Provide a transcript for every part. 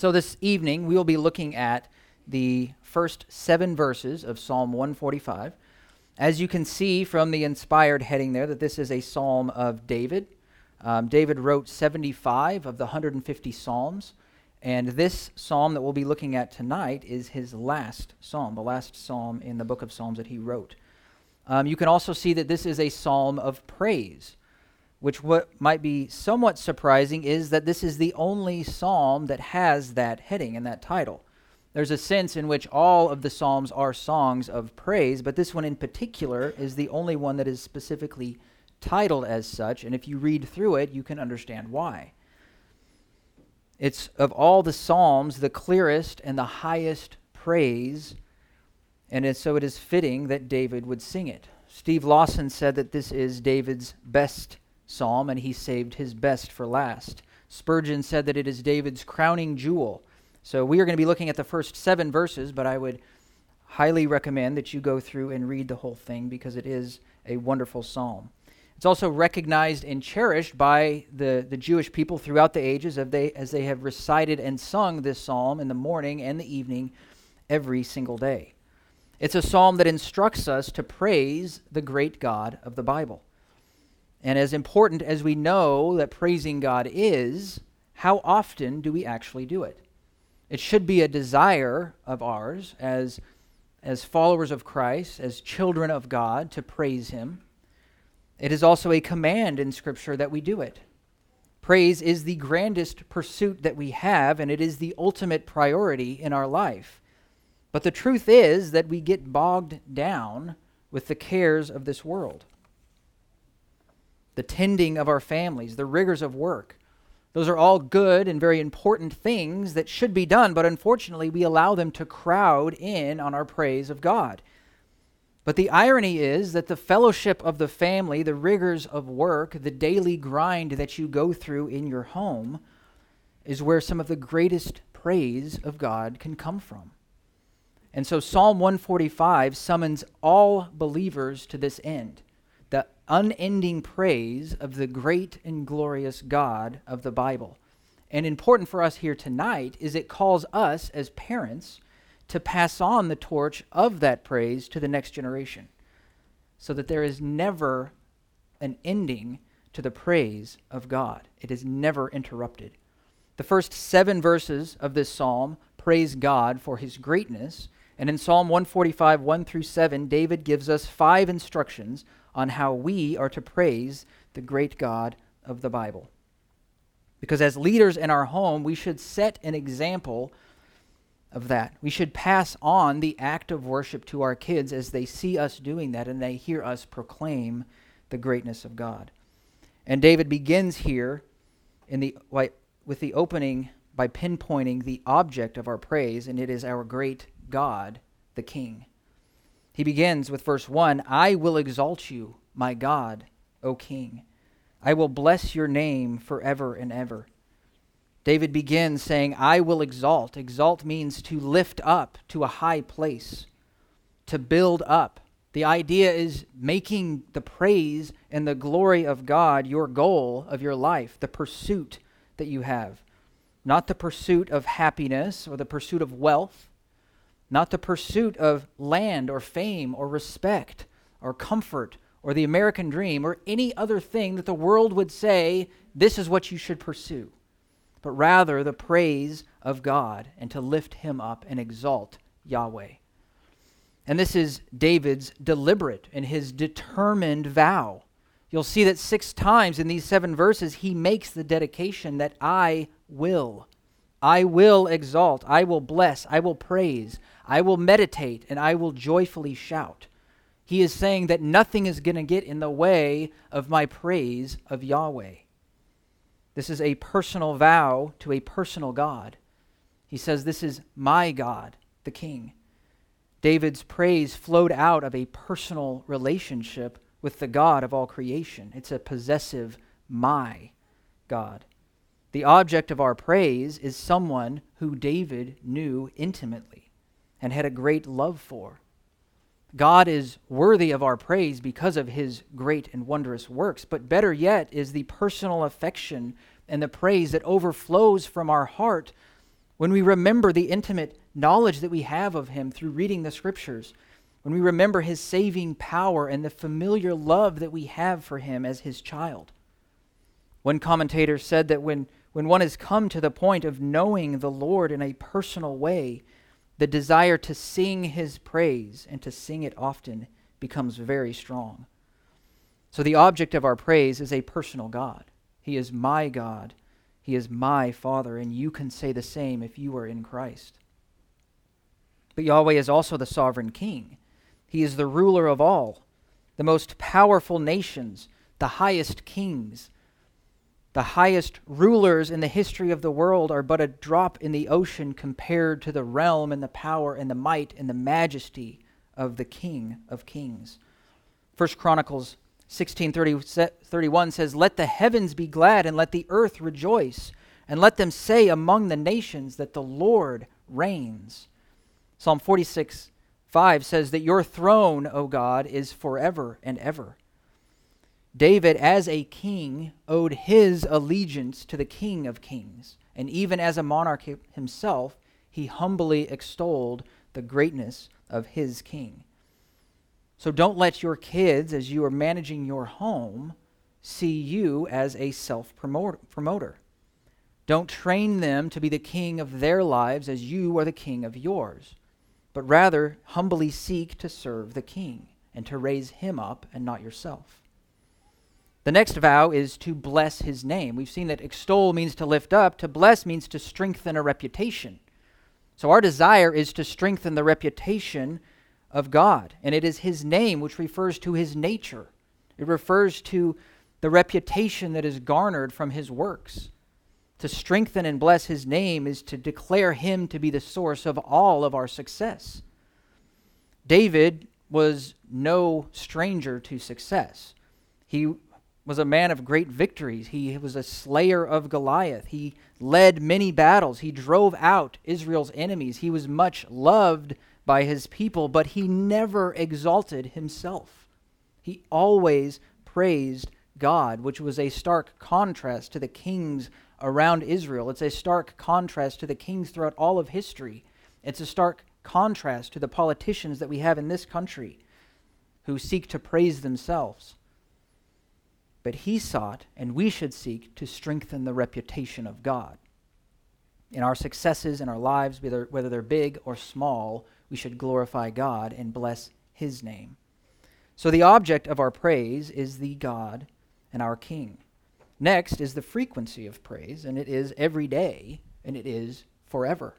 So this evening, we will be looking at the first seven verses of Psalm 145. As you can see from the inspired heading there, that this is a psalm of David. Um, David wrote 75 of the 150 psalms, and this psalm that we'll be looking at tonight is his last psalm, the last psalm in the book of Psalms that he wrote. Um, you can also see that this is a psalm of praise which what might be somewhat surprising is that this is the only psalm that has that heading and that title. There's a sense in which all of the psalms are songs of praise, but this one in particular is the only one that is specifically titled as such, and if you read through it, you can understand why. It's of all the psalms the clearest and the highest praise, and so it is fitting that David would sing it. Steve Lawson said that this is David's best psalm, and he saved his best for last. Spurgeon said that it is David's crowning jewel. So we are going to be looking at the first seven verses, but I would highly recommend that you go through and read the whole thing because it is a wonderful psalm. It's also recognized and cherished by the, the Jewish people throughout the ages as they, as they have recited and sung this psalm in the morning and the evening every single day. It's a psalm that instructs us to praise the great God of the Bible. And as important as we know that praising God is, how often do we actually do it? It should be a desire of ours as, as followers of Christ, as children of God, to praise Him. It is also a command in Scripture that we do it. Praise is the grandest pursuit that we have, and it is the ultimate priority in our life. But the truth is that we get bogged down with the cares of this world the tending of our families, the rigors of work. Those are all good and very important things that should be done, but unfortunately, we allow them to crowd in on our praise of God. But the irony is that the fellowship of the family, the rigors of work, the daily grind that you go through in your home, is where some of the greatest praise of God can come from. And so Psalm 145 summons all believers to this end the unending praise of the great and glorious God of the Bible. And important for us here tonight is it calls us as parents to pass on the torch of that praise to the next generation so that there is never an ending to the praise of God. It is never interrupted. The first seven verses of this psalm praise God for his greatness. And in Psalm 145, 1 through 7, David gives us five instructions on how we are to praise the great God of the Bible. Because as leaders in our home, we should set an example of that. We should pass on the act of worship to our kids as they see us doing that and they hear us proclaim the greatness of God. And David begins here in the with the opening by pinpointing the object of our praise, and it is our great God, the King. He begins with verse 1 I will exalt you, my God, O King. I will bless your name forever and ever. David begins saying, I will exalt. Exalt means to lift up to a high place, to build up. The idea is making the praise and the glory of God your goal of your life, the pursuit that you have. Not the pursuit of happiness or the pursuit of wealth, not the pursuit of land or fame or respect or comfort or the American dream or any other thing that the world would say this is what you should pursue, but rather the praise of God and to lift him up and exalt Yahweh. And this is David's deliberate and his determined vow. You'll see that six times in these seven verses he makes the dedication that I will. I will exalt, I will bless, I will praise, I will meditate and I will joyfully shout. He is saying that nothing is going to get in the way of my praise of Yahweh. This is a personal vow to a personal God. He says, This is my God, the King. David's praise flowed out of a personal relationship with the God of all creation. It's a possessive, my God. The object of our praise is someone who David knew intimately and had a great love for. God is worthy of our praise because of his great and wondrous works, but better yet is the personal affection and the praise that overflows from our heart when we remember the intimate knowledge that we have of Him through reading the Scriptures, when we remember His saving power and the familiar love that we have for Him as His child. One commentator said that when, when one has come to the point of knowing the Lord in a personal way, the desire to sing His praise and to sing it often becomes very strong. So the object of our praise is a personal God. He is my God. He is my Father, and you can say the same if you are in Christ. But Yahweh is also the sovereign King. He is the ruler of all, the most powerful nations, the highest kings. The highest rulers in the history of the world are but a drop in the ocean compared to the realm and the power and the might and the majesty of the King of kings. First Chronicles 16:31 says, "Let the heavens be glad and let the earth rejoice, and let them say among the nations that the Lord reigns." Psalm 46 5 says that your throne, O God, is forever and ever. David, as a king, owed his allegiance to the King of kings, and even as a monarch himself, he humbly extolled the greatness of his king. So don't let your kids, as you are managing your home, see you as a self promoter. Don't train them to be the king of their lives as you are the king of yours, but rather humbly seek to serve the king and to raise him up and not yourself. The next vow is to bless his name. We've seen that extol means to lift up, to bless means to strengthen a reputation. So our desire is to strengthen the reputation of God. And it is his name which refers to his nature, it refers to the reputation that is garnered from his works. To strengthen and bless his name is to declare him to be the source of all of our success. David was no stranger to success. He was a man of great victories. He was a slayer of Goliath. He led many battles. He drove out Israel's enemies. He was much loved by his people, but he never exalted himself. He always praised God, which was a stark contrast to the kings around Israel. It's a stark contrast to the kings throughout all of history. It's a stark contrast to the politicians that we have in this country who seek to praise themselves. But he sought, and we should seek, to strengthen the reputation of God. In our successes in our lives, whether, whether they're big or small, we should glorify God and bless his name. So the object of our praise is the God and our King. Next is the frequency of praise, and it is every day, and it is forever.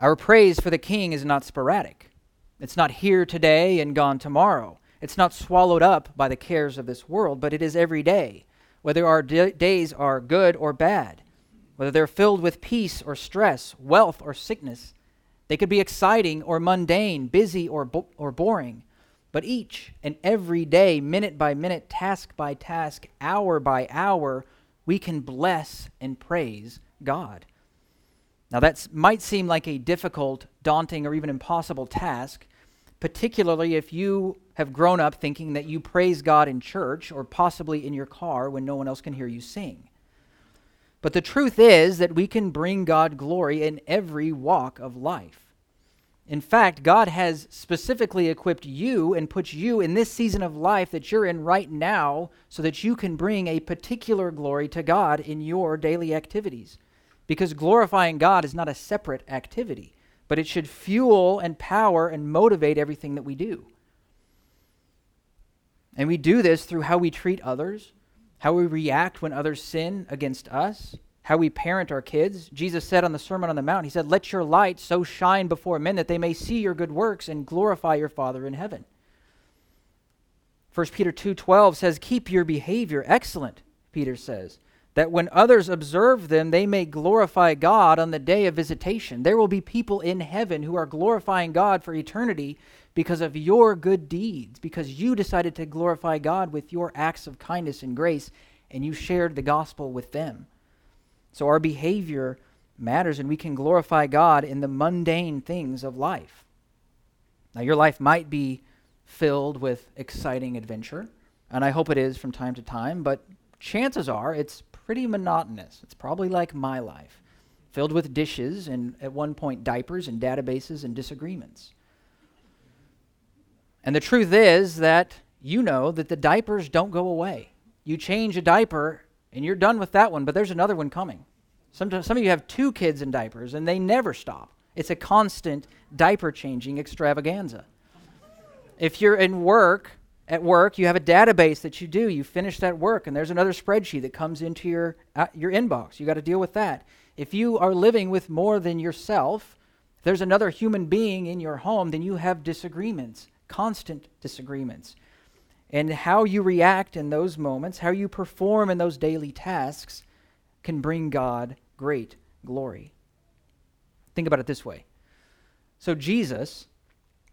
Our praise for the King is not sporadic. It's not here today and gone tomorrow. It's not swallowed up by the cares of this world, but it is every day, whether our d- days are good or bad, whether they're filled with peace or stress, wealth or sickness. They could be exciting or mundane, busy or, bo- or boring. But each and every day, minute by minute, task by task, hour by hour, we can bless and praise God. Now, that might seem like a difficult, daunting, or even impossible task, particularly if you have grown up thinking that you praise God in church or possibly in your car when no one else can hear you sing. But the truth is that we can bring God glory in every walk of life. In fact, God has specifically equipped you and put you in this season of life that you're in right now so that you can bring a particular glory to God in your daily activities. Because glorifying God is not a separate activity, but it should fuel and power and motivate everything that we do. And we do this through how we treat others, how we react when others sin against us, how we parent our kids. Jesus said on the Sermon on the Mount, He said, Let your light so shine before men that they may see your good works and glorify your Father in heaven. 1 Peter 2:12 says, "Keep your behavior excellent," Peter says, "that when others observe them, they may glorify God on the day of visitation. There will be people in heaven who are glorifying God for eternity because of your good deeds, because you decided to glorify God with your acts of kindness and grace, and you shared the gospel with them." So our behavior matters, and we can glorify God in the mundane things of life. Now, your life might be filled with exciting adventure, and I hope it is from time to time, but chances are it's pretty monotonous. It's probably like my life. filled with dishes and at one point diapers and databases and disagreements. And the truth is that you know that the diapers don't go away. You change a diaper and you're done with that one, but there's another one coming. Sometimes, some of you have two kids in diapers and they never stop. It's a constant diaper changing extravaganza. If you're in work, at work, you have a database that you do. You finish that work, and there's another spreadsheet that comes into your, uh, your inbox. You got to deal with that. If you are living with more than yourself, there's another human being in your home, then you have disagreements, constant disagreements. And how you react in those moments, how you perform in those daily tasks, can bring God great glory. Think about it this way. So, Jesus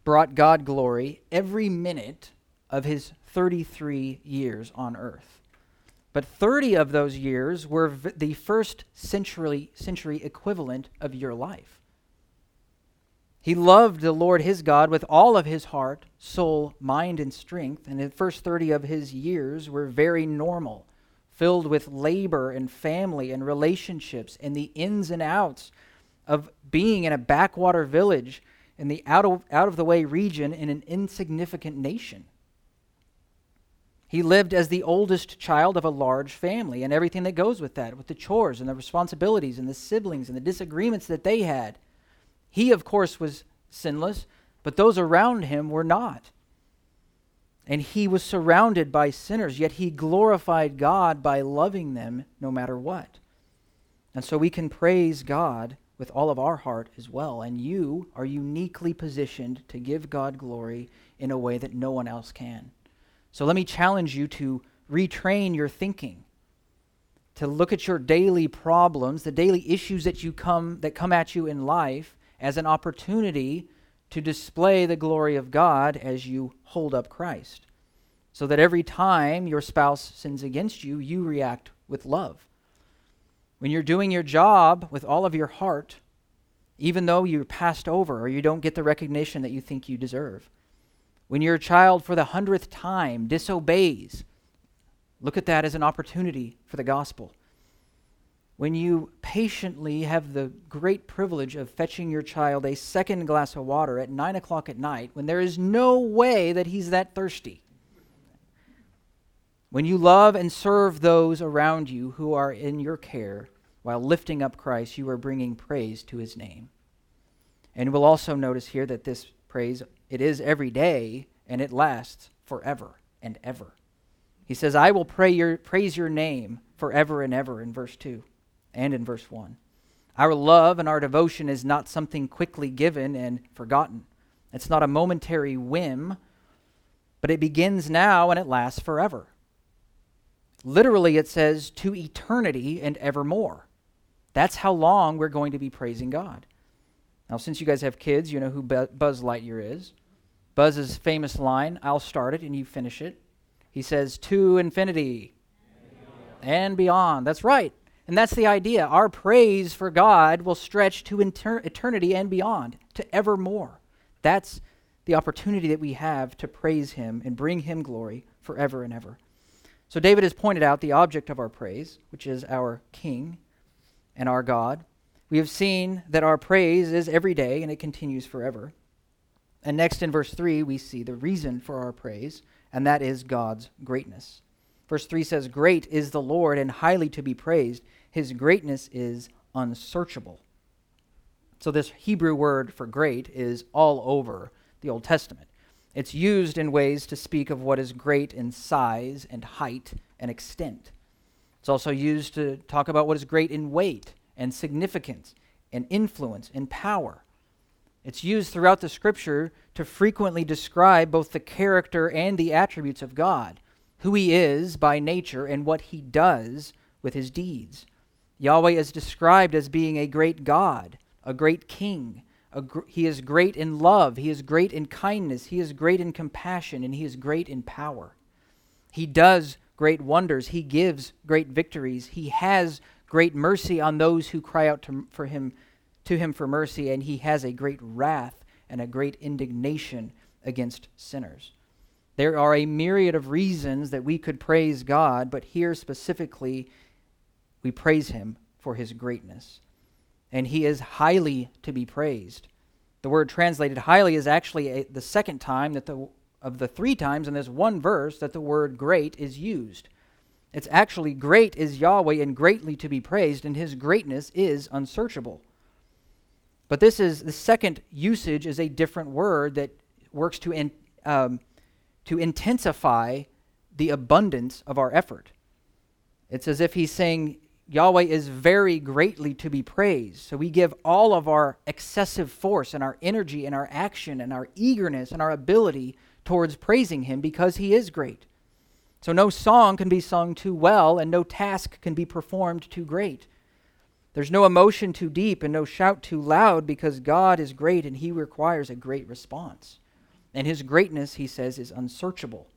brought God glory every minute of his 33 years on earth. But 30 of those years were v- the first century, century equivalent of your life. He loved the Lord his God with all of his heart, soul, mind, and strength, and the first 30 of his years were very normal, filled with labor and family and relationships and the ins and outs of being in a backwater village in the out of, out of the way region in an insignificant nation. He lived as the oldest child of a large family and everything that goes with that, with the chores and the responsibilities and the siblings and the disagreements that they had. He, of course, was sinless, but those around him were not. And he was surrounded by sinners, yet he glorified God by loving them no matter what. And so we can praise God with all of our heart as well. And you are uniquely positioned to give God glory in a way that no one else can. So let me challenge you to retrain your thinking, to look at your daily problems, the daily issues that you come that come at you in life as an opportunity to display the glory of God as you hold up Christ. So that every time your spouse sins against you, you react with love. When you're doing your job with all of your heart, even though you're passed over or you don't get the recognition that you think you deserve, when your child, for the hundredth time, disobeys, look at that as an opportunity for the gospel. When you patiently have the great privilege of fetching your child a second glass of water at 9 o'clock at night, when there is no way that he's that thirsty. When you love and serve those around you who are in your care while lifting up Christ, you are bringing praise to his name. And we'll also notice here that this praise it is every day, and it lasts forever and ever. He says, I will pray your, praise your name forever and ever in verse 2 and in verse 1. Our love and our devotion is not something quickly given and forgotten. It's not a momentary whim, but it begins now and it lasts forever. Literally, it says to eternity and evermore. That's how long we're going to be praising God. Now, since you guys have kids, you know who Buzz Lightyear is. Buzz's famous line, I'll start it and you finish it. He says, To infinity and beyond. And beyond. That's right. And that's the idea. Our praise for God will stretch to inter- eternity and beyond, to evermore. That's the opportunity that we have to praise Him and bring Him glory forever and ever. So, David has pointed out the object of our praise, which is our King and our God. We have seen that our praise is every day and it continues forever. And next in verse 3, we see the reason for our praise, and that is God's greatness. Verse 3 says, Great is the Lord and highly to be praised. His greatness is unsearchable. So, this Hebrew word for great is all over the Old Testament. It's used in ways to speak of what is great in size and height and extent. It's also used to talk about what is great in weight and significance and influence and power. It's used throughout the scripture to frequently describe both the character and the attributes of God, who he is by nature and what he does with his deeds. Yahweh is described as being a great God, a great king. A gr- he is great in love, he is great in kindness, he is great in compassion, and he is great in power. He does great wonders, he gives great victories, he has great mercy on those who cry out to, for him to him for mercy, and he has a great wrath and a great indignation against sinners. There are a myriad of reasons that we could praise God, but here specifically, we praise him for his greatness. and he is highly to be praised. The word translated highly is actually a, the second time that the of the three times in this one verse that the word great is used. It's actually great is Yahweh and greatly to be praised, and his greatness is unsearchable. But this is the second usage is a different word that works to, in, um, to intensify the abundance of our effort. It's as if he's saying, Yahweh is very greatly to be praised. So we give all of our excessive force and our energy and our action and our eagerness and our ability towards praising him because he is great. So no song can be sung too well and no task can be performed too great. There's no emotion too deep and no shout too loud because God is great and he requires a great response. And his greatness, he says, is unsearchable.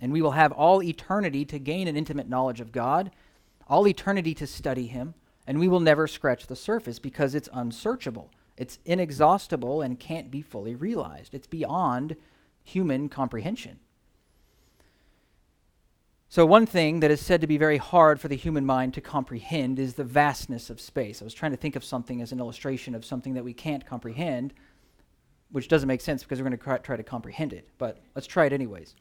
And we will have all eternity to gain an intimate knowledge of God, all eternity to study him, and we will never scratch the surface because it's unsearchable. It's inexhaustible and can't be fully realized. It's beyond human comprehension. So, one thing that is said to be very hard for the human mind to comprehend is the vastness of space. I was trying to think of something as an illustration of something that we can't comprehend, which doesn't make sense because we're going to try to comprehend it, but let's try it anyways.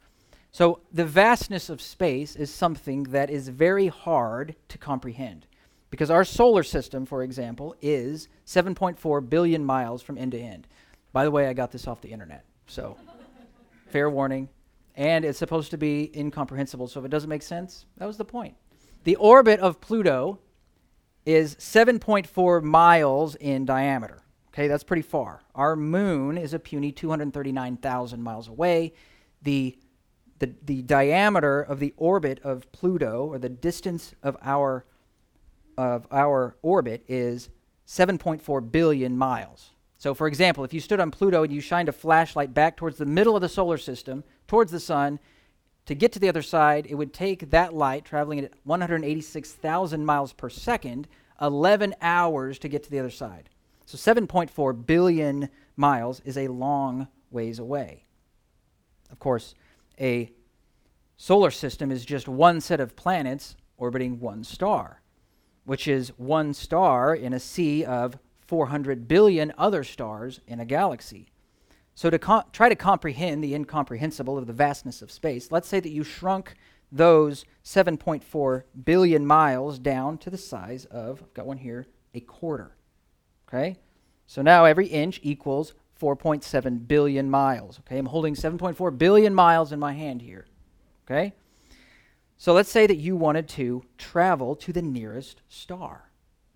So, the vastness of space is something that is very hard to comprehend because our solar system, for example, is 7.4 billion miles from end to end. By the way, I got this off the internet, so fair warning and it's supposed to be incomprehensible. So if it doesn't make sense, that was the point. The orbit of Pluto is 7.4 miles in diameter. Okay, that's pretty far. Our moon is a puny 239,000 miles away. The, the, the diameter of the orbit of Pluto, or the distance of our, of our orbit, is 7.4 billion miles. So, for example, if you stood on Pluto and you shined a flashlight back towards the middle of the solar system, towards the sun, to get to the other side, it would take that light traveling at 186,000 miles per second 11 hours to get to the other side. So 7.4 billion miles is a long ways away. Of course, a solar system is just one set of planets orbiting one star, which is one star in a sea of 400 billion other stars in a galaxy. So, to co- try to comprehend the incomprehensible of the vastness of space, let's say that you shrunk those 7.4 billion miles down to the size of, I've got one here, a quarter. Okay? So now every inch equals 4.7 billion miles. Okay? I'm holding 7.4 billion miles in my hand here. Okay? So let's say that you wanted to travel to the nearest star.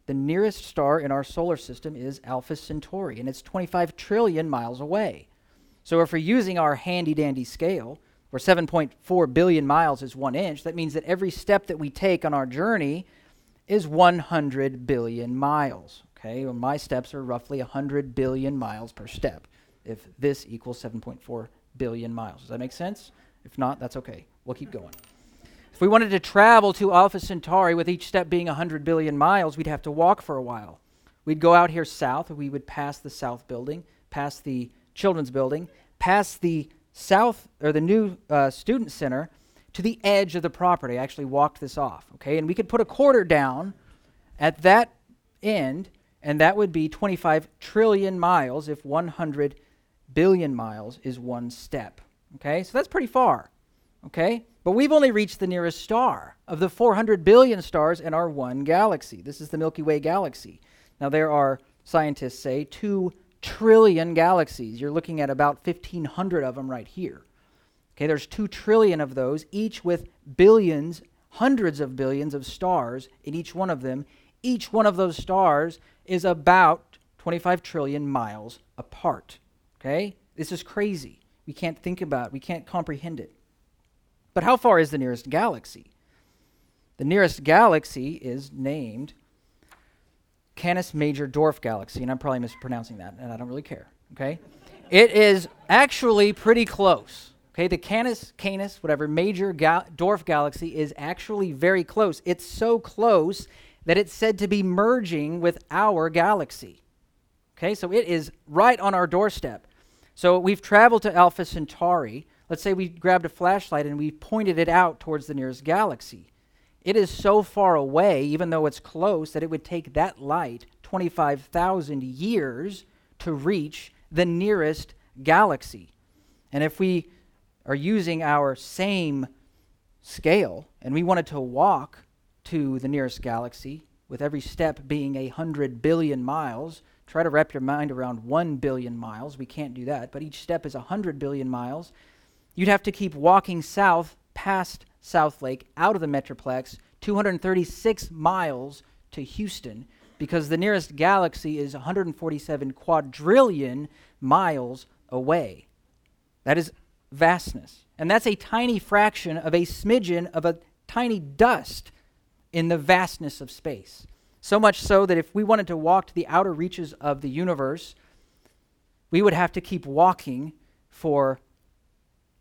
The nearest star in our solar system is Alpha Centauri, and it's 25 trillion miles away. So if we're using our handy dandy scale, where 7.4 billion miles is one inch, that means that every step that we take on our journey is 100 billion miles. Okay, well, my steps are roughly 100 billion miles per step, if this equals 7.4 billion miles. Does that make sense? If not, that's okay. We'll keep going. If we wanted to travel to Alpha Centauri with each step being 100 billion miles, we'd have to walk for a while. We'd go out here south, we would pass the south building, past the children's building, past the south or the new uh, student center to the edge of the property. I actually walked this off, okay? And we could put a quarter down at that end, and that would be 25 trillion miles if 100 billion miles is one step, okay? So that's pretty far, okay? But we've only reached the nearest star of the 400 billion stars in our one galaxy. This is the Milky Way galaxy. Now, there are, scientists say, 2 trillion galaxies. You're looking at about 1,500 of them right here. Okay, there's 2 trillion of those, each with billions, hundreds of billions of stars in each one of them. Each one of those stars is about 25 trillion miles apart. Okay? This is crazy. We can't think about it, we can't comprehend it. But how far is the nearest galaxy? The nearest galaxy is named Canis Major Dwarf Galaxy, and I'm probably mispronouncing that, and I don't really care. Okay? it is actually pretty close. Okay, the Canis, Canis, whatever, Major ga- Dwarf Galaxy is actually very close. It's so close that it's said to be merging with our galaxy. Okay, so it is right on our doorstep. So we've traveled to Alpha Centauri, Let's say we grabbed a flashlight and we pointed it out towards the nearest galaxy. It is so far away, even though it's close, that it would take that light 25,000 years to reach the nearest galaxy. And if we are using our same scale and we wanted to walk to the nearest galaxy, with every step being a hundred billion miles, try to wrap your mind around one billion miles. We can't do that, but each step is a hundred billion miles. You'd have to keep walking south past Southlake out of the Metroplex, 236 miles to Houston, because the nearest galaxy is 147 quadrillion miles away. That is vastness. And that's a tiny fraction of a smidgen of a tiny dust in the vastness of space. So much so that if we wanted to walk to the outer reaches of the universe, we would have to keep walking for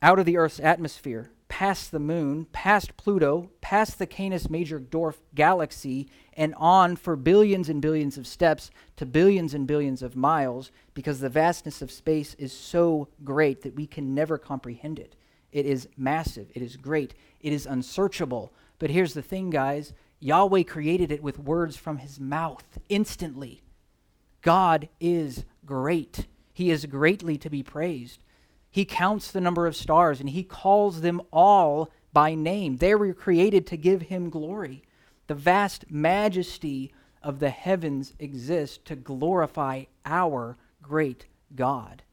out of the Earth's atmosphere, past the moon, past Pluto, past the Canis Major Dwarf galaxy, and on for billions and billions of steps to billions and billions of miles because the vastness of space is so great that we can never comprehend it. It is massive, it is great, it is unsearchable. But here's the thing, guys Yahweh created it with words from his mouth instantly. God is great, he is greatly to be praised. He counts the number of stars and he calls them all by name. They were created to give him glory. The vast majesty of the heavens exists to glorify our great God.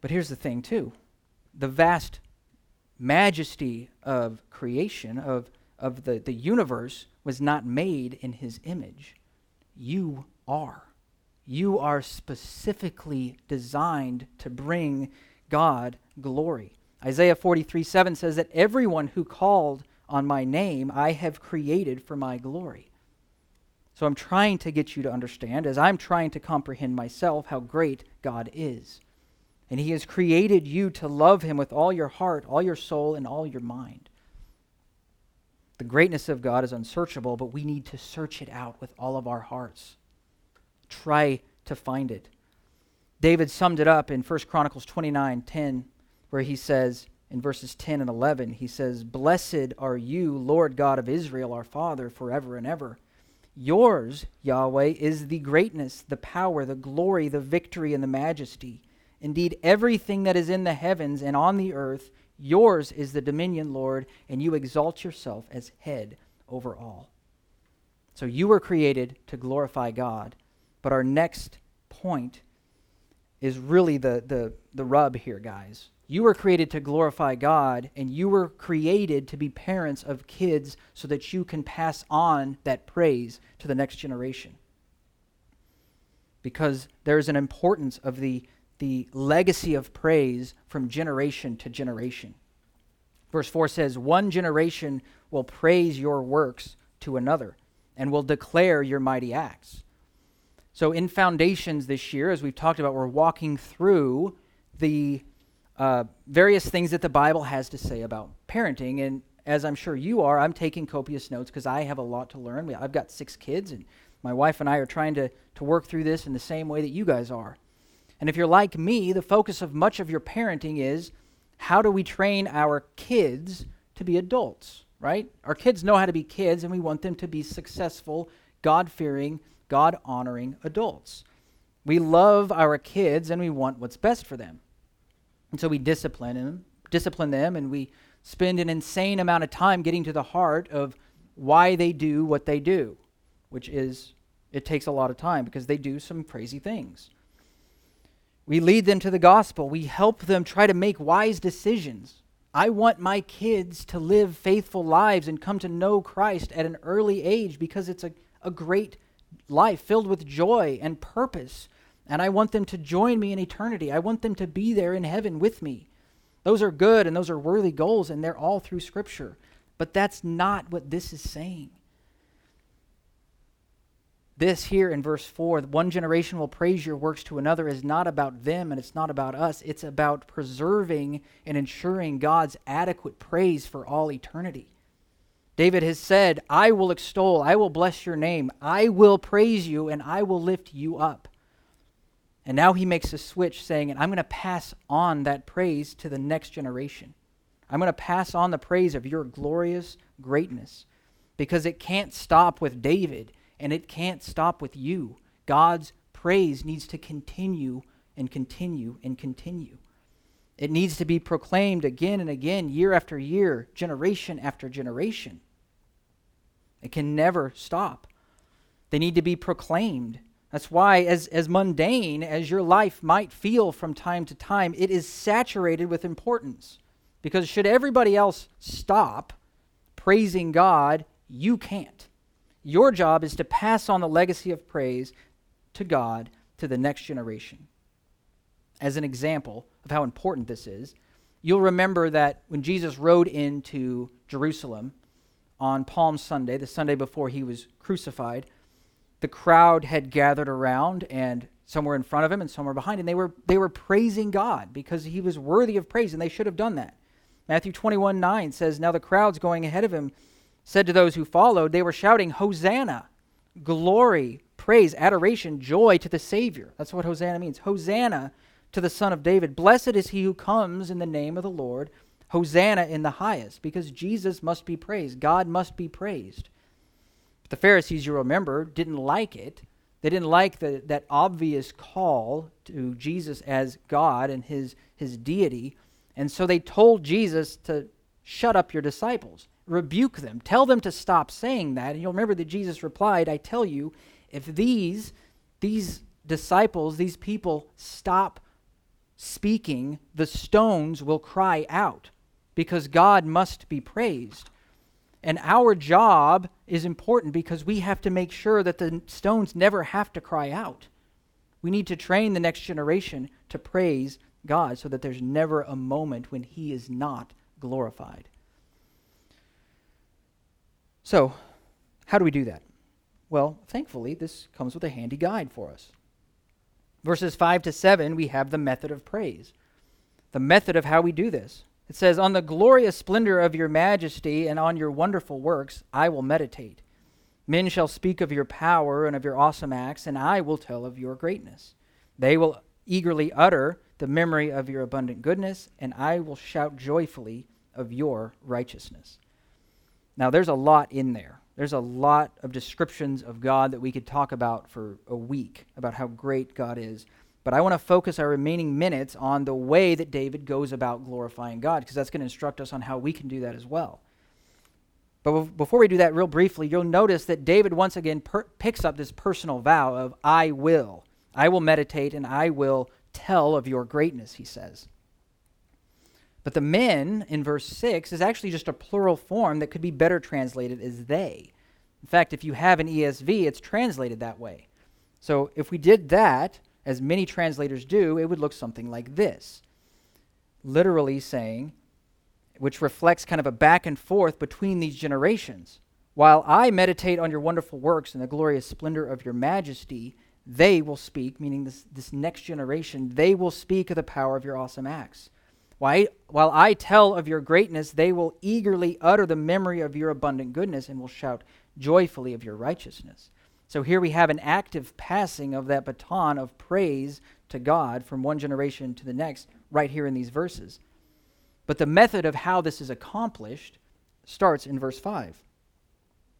But here's the thing, too the vast majesty of creation, of, of the, the universe, was not made in his image. You are. You are specifically designed to bring God glory. Isaiah 43 7 says that everyone who called on my name I have created for my glory. So I'm trying to get you to understand, as I'm trying to comprehend myself, how great God is. And He has created you to love Him with all your heart, all your soul, and all your mind. The greatness of God is unsearchable, but we need to search it out with all of our hearts. Try to find it. David summed it up in 1 Chronicles 29 10, where he says, in verses 10 and 11, he says, Blessed are you, Lord God of Israel, our Father, forever and ever. Yours, Yahweh, is the greatness, the power, the glory, the victory, and the majesty. Indeed, everything that is in the heavens and on the earth, yours is the dominion, Lord, and you exalt yourself as head over all. So you were created to glorify God. But our next point is really the, the, the rub here, guys. You were created to glorify God, and you were created to be parents of kids so that you can pass on that praise to the next generation. Because there's an importance of the the legacy of praise from generation to generation. Verse 4 says, One generation will praise your works to another and will declare your mighty acts. So, in Foundations this year, as we've talked about, we're walking through the uh, various things that the Bible has to say about parenting. And as I'm sure you are, I'm taking copious notes because I have a lot to learn. I've got six kids, and my wife and I are trying to, to work through this in the same way that you guys are. And if you're like me, the focus of much of your parenting is how do we train our kids to be adults, right? Our kids know how to be kids, and we want them to be successful, God fearing, God honoring adults. We love our kids and we want what's best for them. And so we discipline them, discipline them, and we spend an insane amount of time getting to the heart of why they do what they do, which is it takes a lot of time because they do some crazy things. We lead them to the gospel. We help them try to make wise decisions. I want my kids to live faithful lives and come to know Christ at an early age because it's a, a great life filled with joy and purpose. And I want them to join me in eternity. I want them to be there in heaven with me. Those are good and those are worthy goals, and they're all through Scripture. But that's not what this is saying. This here in verse 4, one generation will praise your works to another, is not about them and it's not about us. It's about preserving and ensuring God's adequate praise for all eternity. David has said, I will extol, I will bless your name, I will praise you, and I will lift you up. And now he makes a switch saying, I'm going to pass on that praise to the next generation. I'm going to pass on the praise of your glorious greatness because it can't stop with David and it can't stop with you. God's praise needs to continue and continue and continue. It needs to be proclaimed again and again, year after year, generation after generation. It can never stop. They need to be proclaimed. That's why, as, as mundane as your life might feel from time to time, it is saturated with importance. Because should everybody else stop praising God, you can't. Your job is to pass on the legacy of praise to God to the next generation. As an example of how important this is, you'll remember that when Jesus rode into Jerusalem on Palm Sunday, the Sunday before he was crucified, the crowd had gathered around and some were in front of him and some were behind him. They were, they were praising God because he was worthy of praise, and they should have done that. Matthew 21 9 says, Now the crowds going ahead of him said to those who followed, they were shouting, Hosanna, glory, praise, adoration, joy to the Savior. That's what Hosanna means. Hosanna to the Son of David. Blessed is he who comes in the name of the Lord. Hosanna in the highest, because Jesus must be praised. God must be praised. But the Pharisees, you remember, didn't like it. They didn't like the, that obvious call to Jesus as God and his, his deity. And so they told Jesus to shut up your disciples rebuke them. Tell them to stop saying that. And you'll remember that Jesus replied, I tell you, if these, these disciples, these people stop speaking, the stones will cry out because God must be praised. And our job is important because we have to make sure that the stones never have to cry out. We need to train the next generation to praise God so that there's never a moment when He is not glorified. So, how do we do that? Well, thankfully, this comes with a handy guide for us. Verses 5 to 7, we have the method of praise. The method of how we do this. It says, On the glorious splendor of your majesty and on your wonderful works I will meditate. Men shall speak of your power and of your awesome acts, and I will tell of your greatness. They will eagerly utter the memory of your abundant goodness, and I will shout joyfully of your righteousness. Now, there's a lot in there. There's a lot of descriptions of God that we could talk about for a week about how great God is. But I want to focus our remaining minutes on the way that David goes about glorifying God, because that's going to instruct us on how we can do that as well. But before we do that, real briefly, you'll notice that David once again per- picks up this personal vow of, I will. I will meditate and I will tell of your greatness, he says. But the men in verse 6 is actually just a plural form that could be better translated as they. In fact, if you have an ESV, it's translated that way. So if we did that, as many translators do, it would look something like this literally saying, which reflects kind of a back and forth between these generations. While I meditate on your wonderful works and the glorious splendor of your majesty, they will speak, meaning this, this next generation, they will speak of the power of your awesome acts. While I tell of your greatness, they will eagerly utter the memory of your abundant goodness and will shout joyfully of your righteousness. So here we have an active passing of that baton of praise to God from one generation to the next, right here in these verses. But the method of how this is accomplished starts in verse 5,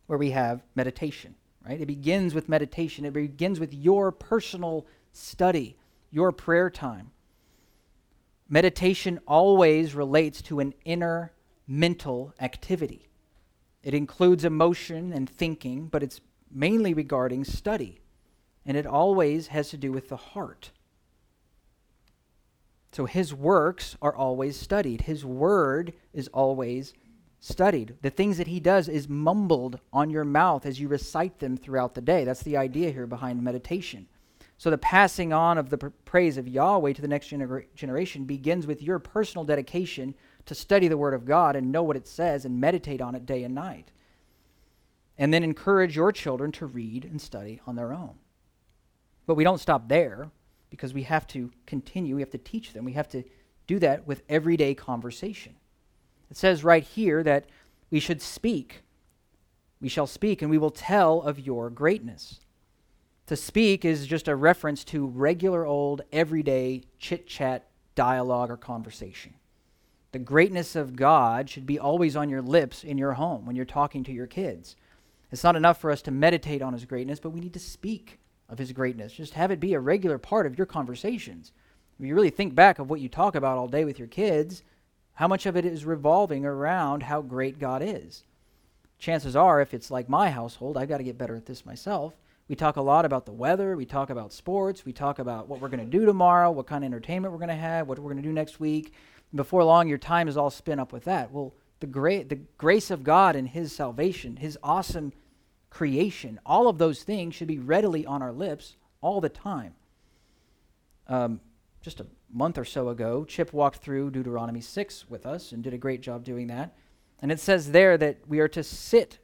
where we have meditation, right? It begins with meditation, it begins with your personal study, your prayer time. Meditation always relates to an inner mental activity. It includes emotion and thinking, but it's mainly regarding study. And it always has to do with the heart. So his works are always studied. His word is always studied. The things that he does is mumbled on your mouth as you recite them throughout the day. That's the idea here behind meditation. So the passing on of the praise of Yahweh to the next gener- generation begins with your personal dedication to study the Word of God and know what it says and meditate on it day and night. And then encourage your children to read and study on their own. But we don't stop there because we have to continue. We have to teach them. We have to do that with everyday conversation. It says right here that we should speak. We shall speak, and we will tell of your greatness. To speak is just a reference to regular old, everyday chit chat, dialogue, or conversation. The greatness of God should be always on your lips in your home when you're talking to your kids. It's not enough for us to meditate on his greatness, but we need to speak of his greatness. Just have it be a regular part of your conversations. If you really think back of what you talk about all day with your kids, how much of it is revolving around how great God is? Chances are, if it's like my household, I've got to get better at this myself. We talk a lot about the weather, we talk about sports, we talk about what we're going to do tomorrow, what kind of entertainment we're going to have, what we're going to do next week. Before long, your time is all spent up with that. Well, the, gra- the grace of God and His salvation, His awesome creation, all of those things should be readily on our lips all the time. Um, just a month or so ago, Chip walked through Deuteronomy 6 with us and did a great job doing that. And it says there that we are to sit,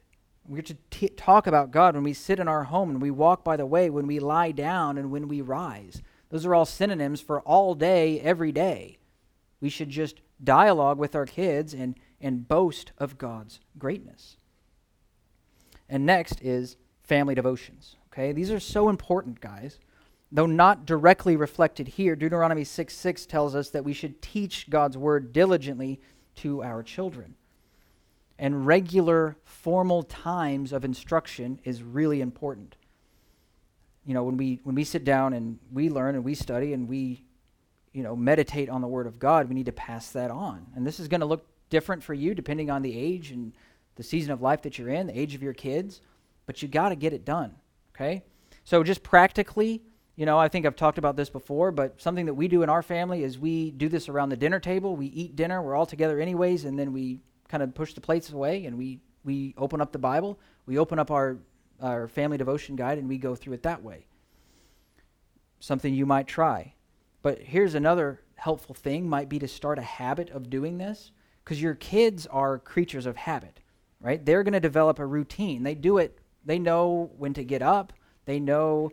we are to t- talk about God when we sit in our home and we walk by the way, when we lie down and when we rise. Those are all synonyms for all day, every day. We should just dialogue with our kids and, and boast of God's greatness. And next is family devotions. Okay, these are so important, guys. Though not directly reflected here, Deuteronomy 6 6 tells us that we should teach God's word diligently to our children. And regular formal times of instruction is really important. You know, when we when we sit down and we learn and we study and we you know meditate on the word of God, we need to pass that on. And this is going to look different for you depending on the age and the season of life that you're in, the age of your kids, but you got to get it done, okay? So just practically, you know, I think I've talked about this before, but something that we do in our family is we do this around the dinner table. We eat dinner, we're all together anyways, and then we kind of push the plates away and we we open up the Bible, we open up our our family devotion guide and we go through it that way. Something you might try. But here's another helpful thing might be to start a habit of doing this because your kids are creatures of habit right? They're going to develop a routine. They do it, they know when to get up, they know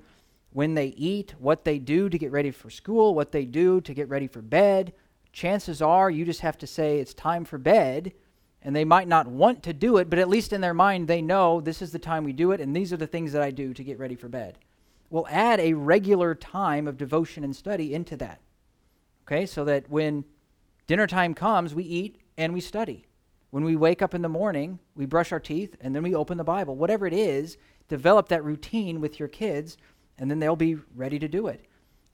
when they eat, what they do to get ready for school, what they do to get ready for bed. Chances are you just have to say it's time for bed, and they might not want to do it, but at least in their mind they know this is the time we do it, and these are the things that I do to get ready for bed. We'll add a regular time of devotion and study into that. Okay, so that when dinner time comes, we eat and we study. When we wake up in the morning, we brush our teeth and then we open the Bible. Whatever it is, develop that routine with your kids and then they'll be ready to do it.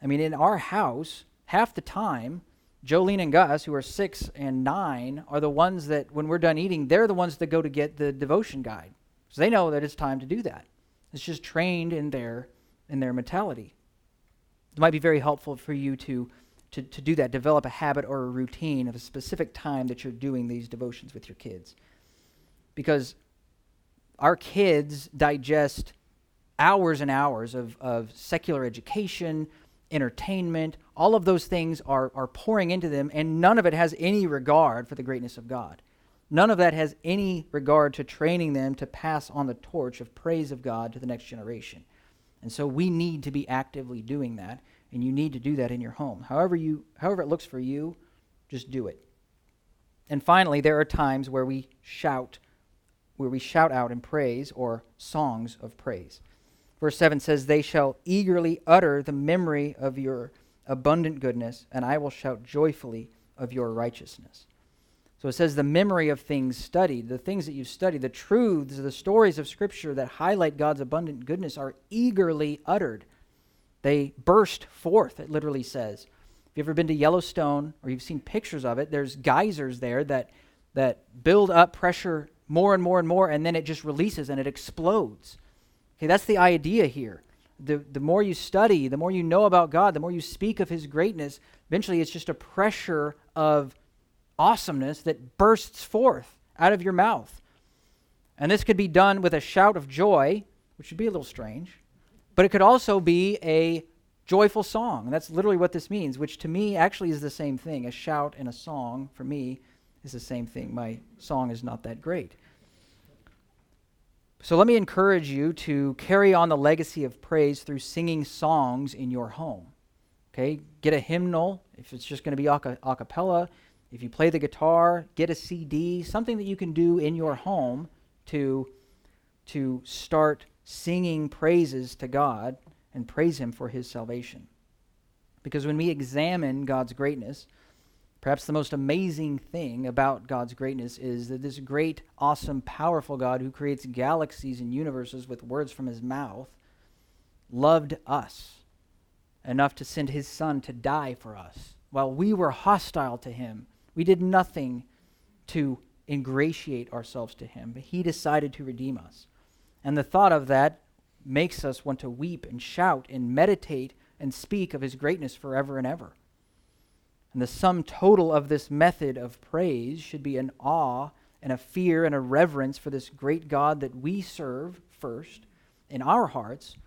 I mean, in our house, half the time, Jolene and Gus, who are six and nine, are the ones that, when we're done eating, they're the ones that go to get the devotion guide. So they know that it's time to do that. It's just trained in their, in their mentality. It might be very helpful for you to to, to do that, develop a habit or a routine of a specific time that you're doing these devotions with your kids. Because our kids digest hours and hours of, of secular education, entertainment, all of those things are, are pouring into them, and none of it has any regard for the greatness of God. None of that has any regard to training them to pass on the torch of praise of God to the next generation. And so we need to be actively doing that and you need to do that in your home. However you however it looks for you, just do it. And finally, there are times where we shout where we shout out in praise or songs of praise. Verse 7 says, They shall eagerly utter the memory of your abundant goodness, and I will shout joyfully of your righteousness. So it says the memory of things studied, the things that you've studied, the truths, the stories of Scripture that highlight God's abundant goodness are eagerly uttered. They burst forth, it literally says. If you've ever been to Yellowstone or you've seen pictures of it, there's geysers there that, that build up pressure more and more and more, and then it just releases and it explodes. Okay, that's the idea here. The, the more you study, the more you know about God, the more you speak of His greatness, eventually it's just a pressure of awesomeness that bursts forth out of your mouth. And this could be done with a shout of joy, which would be a little strange. But it could also be a joyful song. And that's literally what this means, which to me actually is the same thing. A shout and a song, for me, is the same thing. My song is not that great. So let me encourage you to carry on the legacy of praise through singing songs in your home. Okay? Get a hymnal, if it's just going to be a, cappella. If you play the guitar, get a CD, something that you can do in your home to, to start singing praises to God and praise Him for His salvation. Because when we examine God's greatness, Perhaps the most amazing thing about God's greatness is that this great, awesome, powerful God who creates galaxies and universes with words from his mouth loved us enough to send his son to die for us. While we were hostile to him, we did nothing to ingratiate ourselves to him, but he decided to redeem us. And the thought of that makes us want to weep and shout and meditate and speak of his greatness forever and ever. And the sum total of this method of praise should be an awe and a fear and a reverence for this great God that we serve first in our hearts,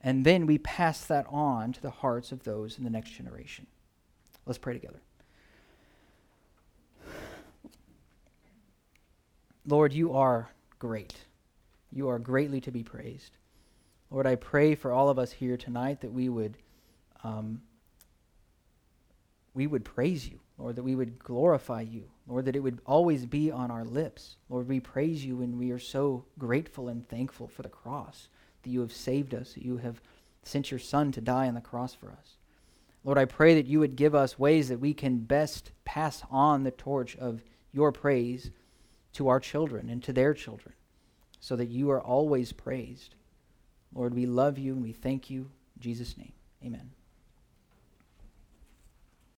and then we pass that on to the hearts of those in the next generation. Let's pray together. Lord, you are great. You are greatly to be praised. Lord, I pray for all of us here tonight that we would um, we would praise you, Lord, that we would glorify you, Lord, that it would always be on our lips. Lord, we praise you and we are so grateful and thankful for the cross, that you have saved us, that you have sent your Son to die on the cross for us. Lord, I pray that you would give us ways that we can best pass on the torch of your praise to our children and to their children, so that you are always praised. Lord, we love you and we thank you. In Jesus' name, amen.